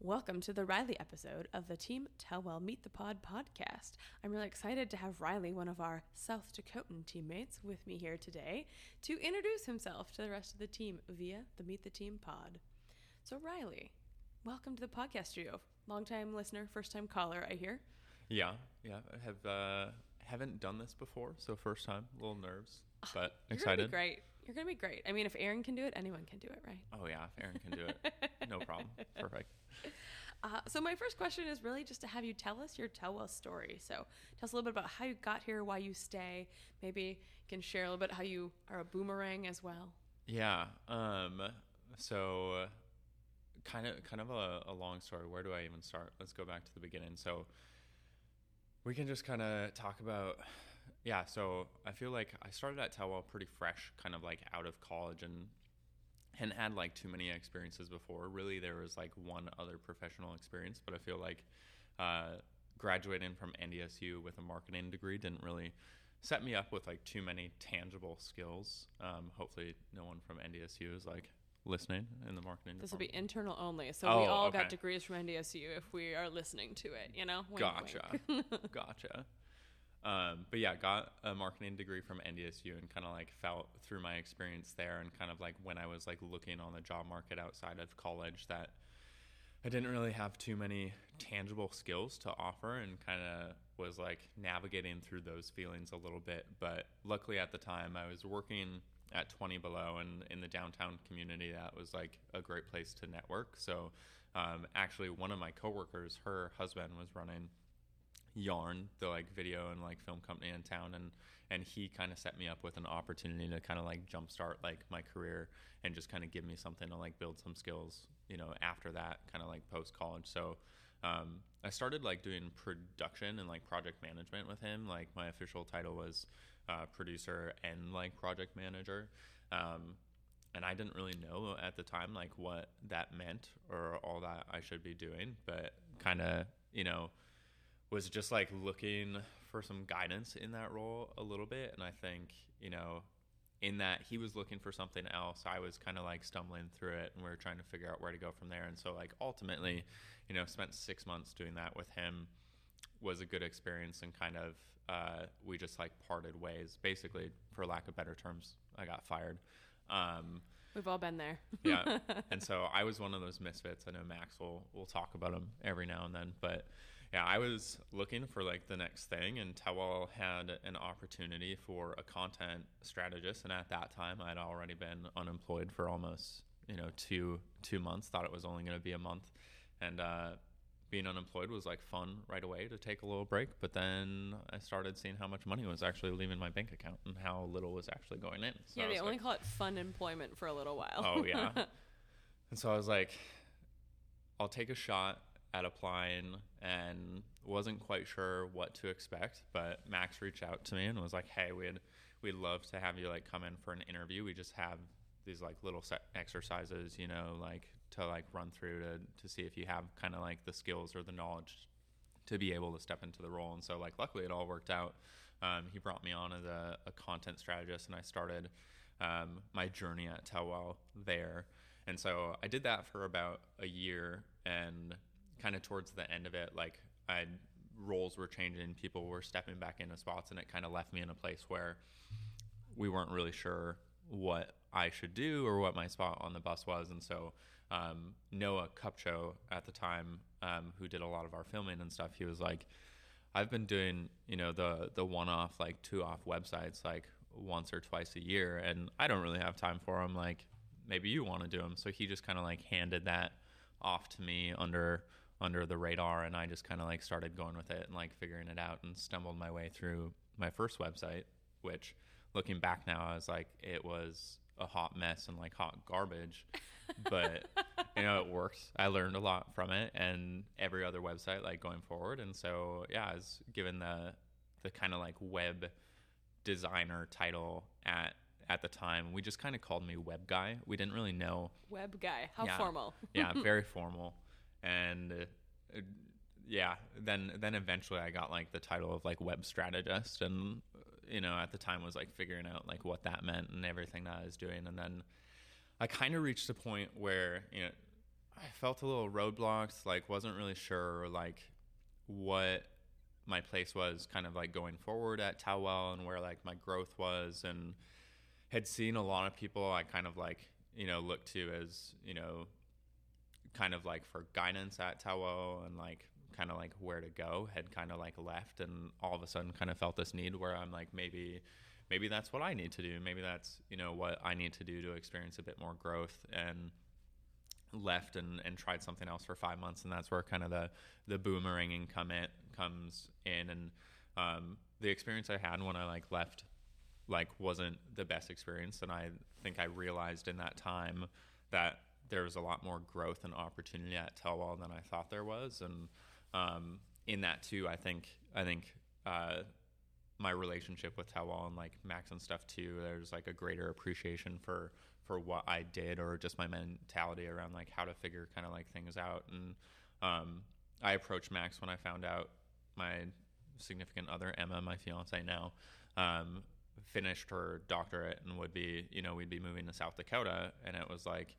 Welcome to the Riley episode of the Team Tell Well Meet the Pod podcast. I'm really excited to have Riley, one of our South Dakotan teammates, with me here today to introduce himself to the rest of the team via the Meet the Team pod. So, Riley, welcome to the podcast studio. Longtime listener, first time caller, I hear. Yeah, yeah. I have uh, haven't done this before, so first time. A little nerves, but You're excited. Great. You're gonna be great. I mean, if Aaron can do it, anyone can do it, right? Oh yeah, if Aaron can do it, no problem. Perfect. Uh, so my first question is really just to have you tell us your tell well story. So tell us a little bit about how you got here, why you stay. Maybe you can share a little bit how you are a boomerang as well. Yeah. Um. So, kind of, kind of a, a long story. Where do I even start? Let's go back to the beginning. So, we can just kind of talk about. Yeah. So I feel like I started at Telwell pretty fresh, kind of like out of college and hadn't had like too many experiences before. Really, there was like one other professional experience, but I feel like uh, graduating from NDSU with a marketing degree didn't really set me up with like too many tangible skills. Um, hopefully, no one from NDSU is like listening in the marketing. This will be internal only, so we Oh, all okay. got degrees from NDSU if we are listening to it. You know, Wink, Gotcha. wink. gotcha. Um, but yeah, got a marketing degree from NDSU and kind of like felt through my experience there and kind of like when I was like looking on the job market outside of college that I didn't really have too many tangible skills to offer and kind of was like navigating through those feelings a little bit. But luckily at the time I was working at 20 below and in the downtown community that was like a great place to network. So um, actually one of my coworkers, her husband was running yarn the like video and like film company in town and and he kind of set me up with an opportunity to kind of like jumpstart like my career and just kind of give me something to like build some skills you know after that kind of like post college so um, i started like doing production and like project management with him. Like my official title was uh, producer and like project manager. Um, and I didn't really know at the time like what that meant or all that I should be doing, but kind of you know was just like looking for some guidance in that role a little bit, and I think you know in that he was looking for something else, I was kind of like stumbling through it, and we were trying to figure out where to go from there, and so like ultimately, you know, spent six months doing that with him was a good experience and kind of uh, we just like parted ways basically for lack of better terms i got fired um, We've all been there. yeah and so i was one of those misfits i know max will will talk about him every now and then but yeah i was looking for like the next thing and towel had an opportunity for a content strategist and at that time i'd already been unemployed for almost you know two two months thought it was only going to be a month and uh being unemployed was like fun right away to take a little break but then i started seeing how much money was actually leaving my bank account and how little was actually going in so yeah, they only like, call it fun employment for a little while. Oh yeah. and so I was like, I'll take a shot at applying and wasn't quite sure what to expect, but Max reached out to me and was like, Hey, we'd we'd love to have you like come in for an interview. We just have these like little exercises, you know, like to like run through to to see if you have kind of like the skills or the knowledge to be able to step into the role. And so like luckily it all worked out. Um, he brought me on as a, a content strategist and I started um, my journey at Telwell there. And so I did that for about a year and kind of towards the end of it, like I roles were changing, people were stepping back into spots and it kind of left me in a place where we weren't really sure what I should do or what my spot on the bus was. And so um, Noah Cupcho at the time, um, who did a lot of our filming and stuff, he was like, I've been doing, you know, the the one off like two off websites like once or twice a year, and I don't really have time for them. Like maybe you want to do them. So he just kind of like handed that off to me under under the radar, and I just kind of like started going with it and like figuring it out, and stumbled my way through my first website, which looking back now, I was like, it was a hot mess and like hot garbage, but you know it worked. I learned a lot from it, and every other website like going forward. And so yeah, I was given the the kind of like web designer title at at the time. We just kind of called me web guy. We didn't really know Web guy. How Yeah. formal. yeah, very formal. And uh, yeah, then then eventually I got like the title of like web strategist, and you know at the time was like figuring out like what that meant and everything that I was doing, and then I kind of reached a point where you know I felt a little roadblocks, like wasn't really sure like what my place was kind of like going forward at Towel and where like my growth was. And had seen a lot of people I kind of like, you know, looked to as, you know, kind of like for guidance at Towel and like kind of like where to go had kind of like left and all of a sudden kind of felt this need where I'm like maybe maybe that's what I need to do. Maybe that's, you know, what I need to do to experience a bit more growth and left and, and tried something else for five months and that's where kind of the the boomeranging come in comes in and um, the experience I had when I like left like wasn't the best experience and I think I realized in that time that there was a lot more growth and opportunity at Telwell than I thought there was and um, in that too I think I think uh, my relationship with Telwell and like Max and stuff too there's like a greater appreciation for for what I did or just my mentality around like how to figure kind of like things out. And um, I approached Max when I found out my significant other Emma, my fiance now, um, finished her doctorate and would be, you know, we'd be moving to South Dakota, and it was like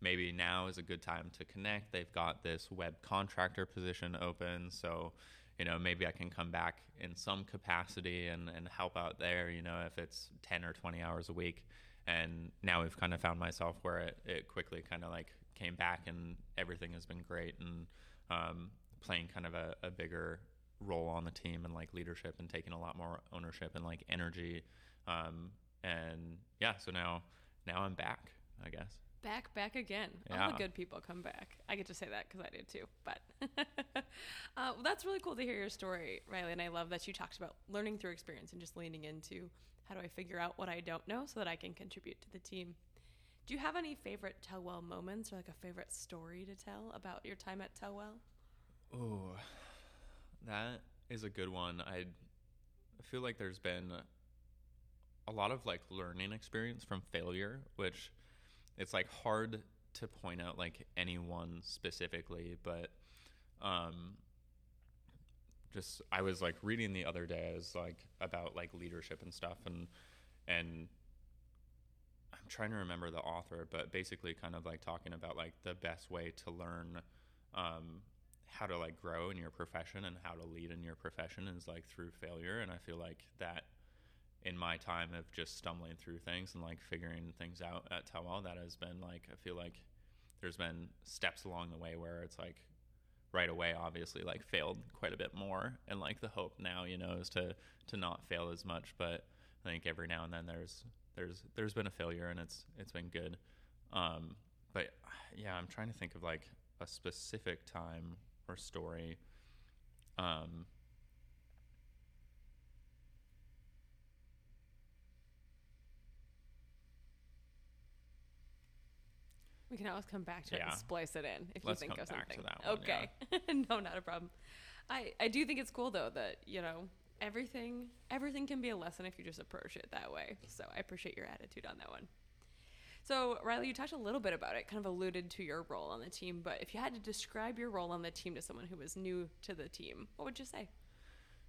maybe now is a good time to connect. They've got this web contractor position open, so you know maybe I can come back in some capacity and and help out there. You know, if it's ten or twenty hours a week and now we've kind of found myself where it, it quickly kind of like came back and everything has been great and um, playing kind of a, a, bigger role on the team and like leadership and taking a lot more ownership and like energy um, and yeah so now now i'm back i guess back back again yeah. all the good people come back i get to say that because i did too but uh, well, that's really cool to hear your story riley and i love that you talked about learning through experience and just leaning into how do I figure out what I don't know so that I can contribute to the team? Do you have any favorite Tellwell moments or like a favorite story to tell about your time at Tellwell? Oh, that is a good one. I feel like there's been a lot of like learning experience from failure, which it's like hard to point out like anyone specifically, but um, just I was like reading the other day as like about like leadership and stuff and and I'm trying to remember the author, but basically kind of like talking about like the best way to learn um, how to like grow in your profession and how to lead in your profession is like through failure. And I feel like that in my time of just stumbling through things and like figuring things out at Towel, that has been like I feel like there's been steps along the way where it's like right away obviously like failed quite a bit more. And like the hope now you know is to to not fail as much. But i think every now and then there's there's there's been a failure and it's it's been good. Um but yeah i'm trying to think of like a specific time or story um We can always come back to it and splice it in if Let's you think come of back to something. that one, okay. no, not a problem. I, I do think it's cool though that, you know, everything everything can be a lesson if you just approach it that way. So I appreciate your attitude on that one. So Riley, you talked a little bit about it, kind of alluded to your role on the team, but if you had to describe your role on the team to someone who was new to the team, what would you say?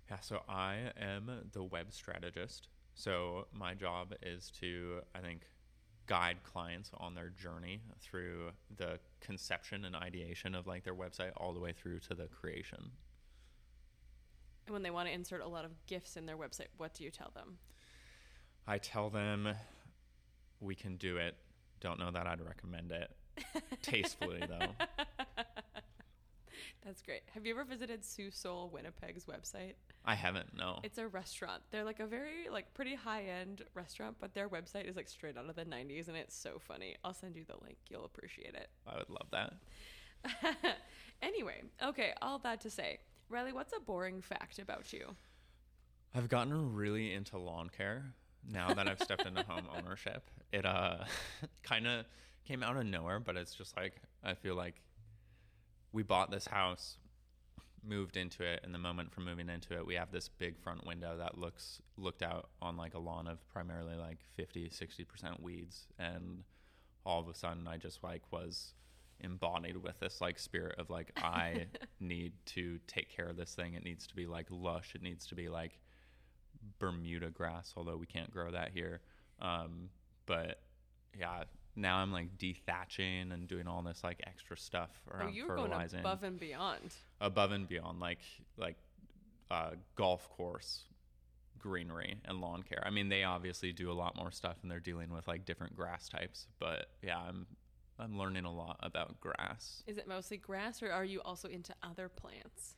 Yeah, so I am the web strategist. So my job is to, I think, guide clients on their journey through the conception and ideation of like their website all the way through to the creation. And when they want to insert a lot of GIFs in their website, what do you tell them? I tell them we can do it. Don't know that I'd recommend it. Tastefully though. That's great. Have you ever visited Sous Sol Winnipeg's website? I haven't. No. It's a restaurant. They're like a very like pretty high end restaurant, but their website is like straight out of the '90s, and it's so funny. I'll send you the link. You'll appreciate it. I would love that. anyway, okay. All that to say, Riley, what's a boring fact about you? I've gotten really into lawn care now that I've stepped into home ownership. It uh kind of came out of nowhere, but it's just like I feel like we bought this house, moved into it, and the moment from moving into it, we have this big front window that looks looked out on like a lawn of primarily like 50, 60% weeds. And all of a sudden I just like was embodied with this like spirit of like I need to take care of this thing. It needs to be like lush. It needs to be like Bermuda grass, although we can't grow that here. Um, but yeah, now I'm like dethatching and doing all this like extra stuff Oh, around you're going fertilizing above and beyond. above and beyond like like uh, golf course greenery and lawn care. I mean, they obviously do a lot more stuff and they're dealing with like different grass types, but yeah, I'm I'm learning a lot about grass. Is it mostly grass, or are you also into other plants?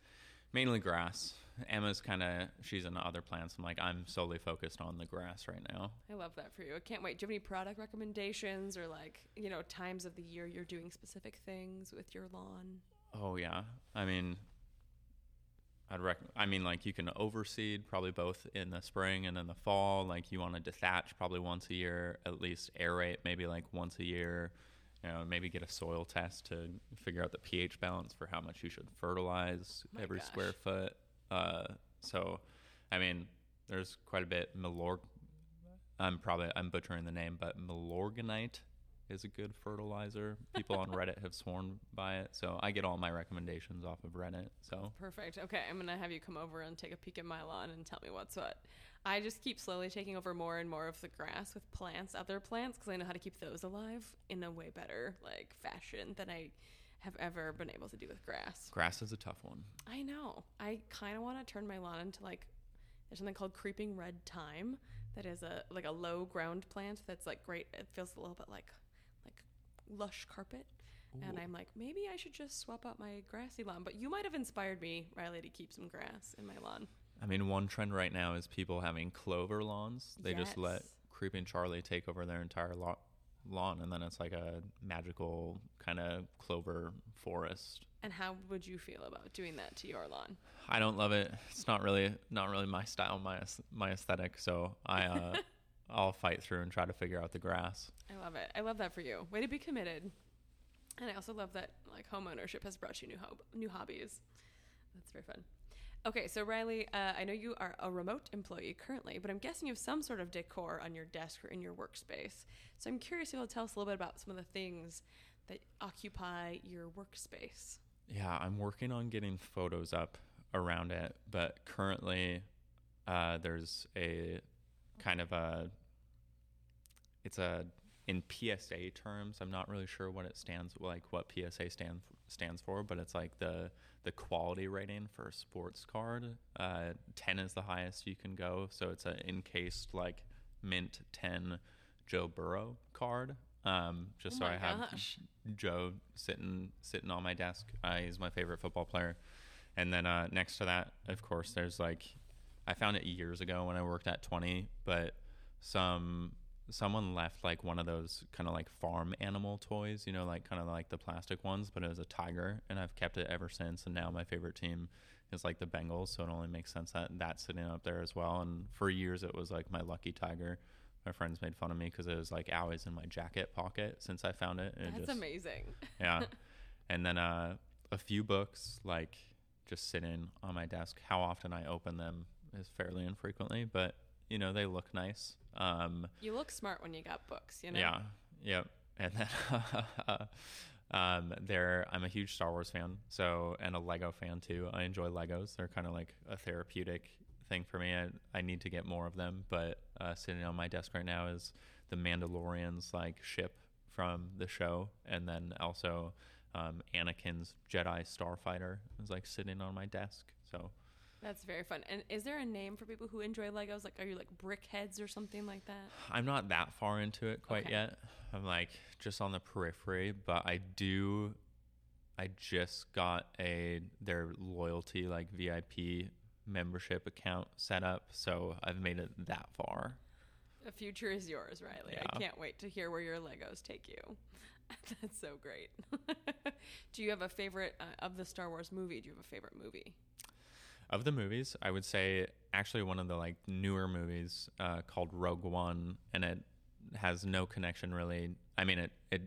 Mainly grass. Emma's kind of she's into other plants. I'm like I'm solely focused on the grass right now. I love that for you. I can't wait. Do you have any product recommendations, or like you know times of the year you're doing specific things with your lawn? Oh yeah. I mean, I'd rec. I mean, like you can overseed probably both in the spring and in the fall. Like you want to dethatch probably once a year, at least aerate maybe like once a year. You know, maybe get a soil test to figure out the pH balance for how much you should fertilize My every gosh. square foot. Uh, so, I mean, there's quite a bit. Milorg. I'm probably I'm butchering the name, but Milorganite is a good fertilizer. People on Reddit have sworn by it, so I get all my recommendations off of Reddit. So Perfect. Okay, I'm gonna have you come over and take a peek at my lawn and tell me what's what. I just keep slowly taking over more and more of the grass with plants, other plants, because I know how to keep those alive in a way better like fashion than I have ever been able to do with grass. grass is a tough one. I know. I kind of want to turn my lawn into like there's something called creeping red thyme that is a like a low ground plant that's like great. It feels a little bit like like lush carpet. And I'm like, maybe I should just swap out my grassy lawn. But you might have inspired me, Riley, to keep some grass in my lawn. I mean, one trend right now is people having clover lawns. They just let Creeping Charlie take over their entire lo- lawn, and then it's like a magical kind of clover forest. And how would you feel about doing that to your lawn? I don't love it. It's not really not really my style, my my aesthetic. So I uh, I'll fight through and try to figure out the grass. I love it. I love that for you. Way to be committed. And I also love that like home ownership has brought you new hob- new hobbies. That's very fun. Okay, so Riley, uh, I know you are a remote employee currently, but I'm guessing you have some sort of decor on your desk or in your workspace. So I'm curious if you'll tell us a little bit about some of the things that occupy your workspace. Yeah, I'm working on getting photos up around it, but currently uh, there's a kind of a it's a in PSA terms. I'm not really sure what it stands like what PSA stand stands for, but it's like the the quality rating for a sports card. Uh, 10 is the highest you can go, so it's an encased like mint 10 Joe Burrow card. Um, just Oh so I have gosh. Joe sitting sitting on my desk. Uh, he's my favorite football player. And then uh, next to that, of course, there's like I found it years ago when I worked at 20, but some someone left like one of those kind of like farm animal toys, you know, like kind of like the plastic ones, but it was a tiger, and I've kept it ever since. And now my favorite team is like the Bengals, so it only makes sense that that's sitting up there as well. And for years, it was like my lucky tiger. My friends made fun of me because it was like always in my jacket pocket since I found it. and it That's just- amazing. yeah. and then uh, a few books like just sitting on my desk. How often I open them is fairly infrequently, but you know they look nice. Um, You look smart when you got books, you know? Yeah. Yep. And then um, there, I'm a huge Star Wars fan, so and a Lego fan too. I enjoy Legos. They're kind of like a therapeutic thing for me. I, I need to get more of them. But uh, sitting on my desk right now is the Mandalorian's like ship from the show, and then also um, Anakin's Jedi Starfighter is like sitting on my desk. So That's very fun. And is there a name for people who enjoy Legos? Like, are you like brickheads or something like that? I'm not that far into it quite Okay. yet. I'm like just on the periphery, but I do. I just got a their loyalty like VIP membership account set up, so I've made it that far. The future is yours, Riley. I can't wait to hear where your Legos take you. That's so great. Do you have a favorite uh, of the Star Wars movie? Do you have a favorite movie? Of the movies, I would say actually one of the like newer movies uh, called Rogue One, and it has no connection really. I mean, it it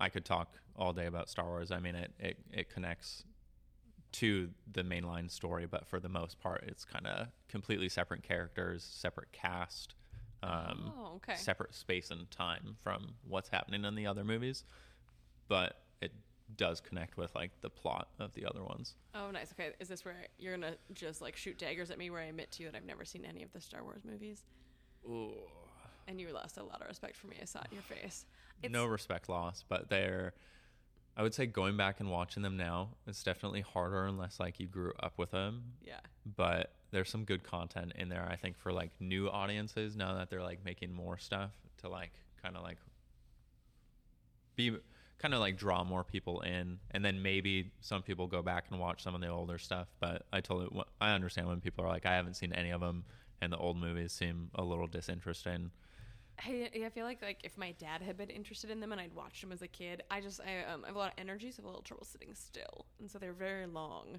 I could talk all day about Star Wars. I mean, it it, it connects to the mainline story, but for the most part, it's kind of completely separate characters, separate cast, um, oh, okay. separate space and time from what's happening in the other movies. But it does connect with like the plot of the other ones. oh, nice. Okay, is this where you're gonna just like shoot daggers at me? Where I admit to you that I've never seen any of the Star Wars movies, Ooh. and you lost a lot of respect for me. I saw it in your face. no respect lost, but they're. I would say going back and watching them now, it's definitely harder unless like you grew up with them. Yeah. But there's some good content in there. I think for like new audiences now that they're like making more stuff to like kind of like be kind of like draw more people in, and then maybe some people go back and watch some of the older stuff. But I totally I understand when people are like, I haven't seen any of them, and the old movies seem a little disinteresting. I, I feel like like if my dad had been interested in them and I'd watched them as a kid, I just I, um, I have a lot of energy, so I have a little trouble sitting still, and so they're very long.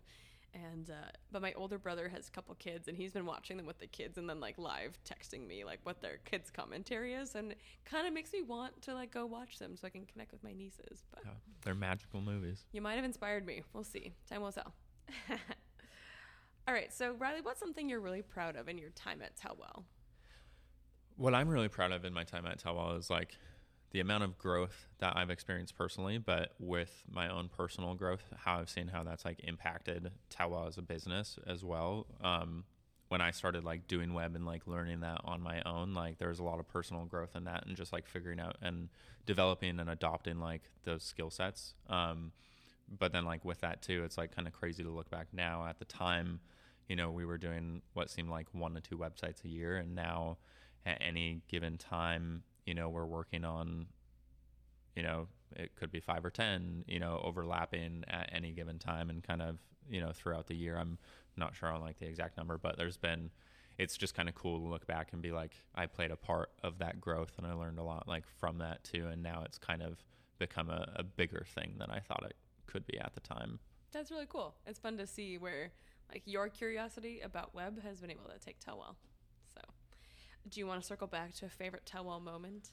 And uh, but my older brother has a couple kids, and he's been watching them with the kids, and then like live texting me like what their kids' commentary is, and kind of makes me want to like go watch them so I can connect with my nieces. But Yeah, they're magical movies. you might have inspired me. We'll see. Time will tell. All right, so Riley, what's something you're really proud of in your time at Telwell? What I'm really proud of in my time at Telwell is like the amount of growth that I've experienced personally, but with my own personal growth, how I've seen how that's like impacted Telwell as a business as well. Um, when I started like doing web and like learning that on my own, like there was a lot of personal growth in that and just like figuring out and developing and adopting like those skill sets. Um, but then like with that too, it's like kind of crazy to look back now. At the time, you know, we were doing what seemed like one to two websites a year, and now at any given time, you know, we're working on, you know, it could be five or ten, you know, overlapping at any given time, and kind of, you know, throughout the year. I'm not sure on like the exact number, but there's been. It's just kind of cool to look back and be like, I played a part of that growth, and I learned a lot like from that too. And now it's kind of become a, a bigger thing than I thought it could be at the time. That's really cool. It's fun to see where like your curiosity about web has been able to take Telwell. So, do you want to circle back to a favorite Telwell moment?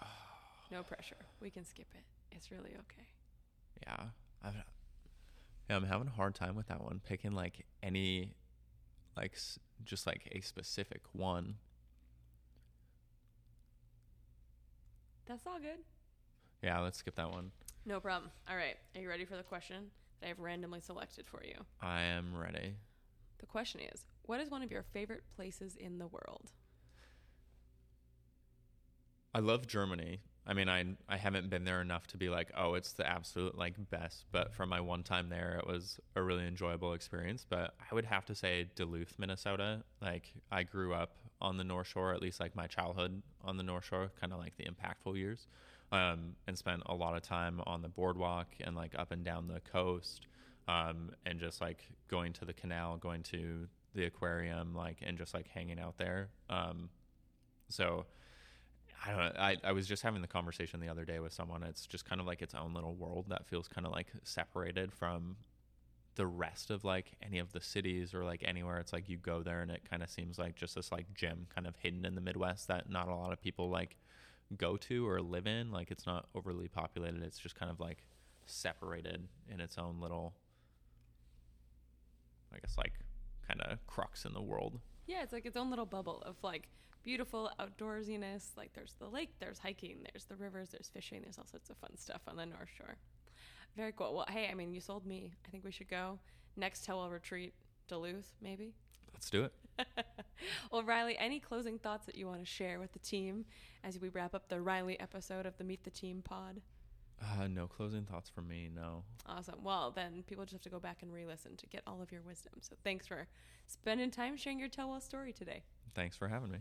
No pressure. We can skip it. It's really okay. Yeah, I've, yeah, I'm having a hard time with that one. Picking like any, like s- just like a specific one. That's all good. Yeah, let's skip that one. No problem. All right. Are you ready for the question that I've randomly selected for you? I am ready. The question is What is one of your favorite places in the world? I love Germany. I mean, I I haven't been there enough to be like, oh, it's the absolute like best. But from my one time there, it was a really enjoyable experience. But I would have to say Duluth, Minnesota. Like I grew up on the North Shore, at least like my childhood on the North Shore, kind of like the impactful years, um, and spent a lot of time on the boardwalk and like up and down the coast, um, and just like going to the canal, going to the aquarium, like and just like hanging out there. Um, so I don't know. I, I was just having the conversation the other day with someone. It's just kind of like its own little world that feels kind of like separated from the rest of like any of the cities or like anywhere. It's like you go there and it kind of seems like just this like gem kind of hidden in the Midwest that not a lot of people like go to or live in. Like it's not overly populated. It's just kind of like separated in its own little, I guess, like kind of crux in the world. Yeah, it's like its own little bubble of like beautiful outdoorsiness. Like there's the lake, there's hiking, there's the rivers, there's fishing, there's all sorts of fun stuff on the North Shore. Very cool. Well, hey, I mean, you sold me. I think we should go next Telwell retreat, Duluth, maybe. Let's do it. well, Riley, any closing thoughts that you want to share with the team as we wrap up the Riley episode of the Meet the Team pod? Uh, no closing thoughts for me. No. Awesome. Well, then people just have to go back and re-listen to get all of your wisdom. So thanks for spending time sharing your Telwell story today. Thanks for having me.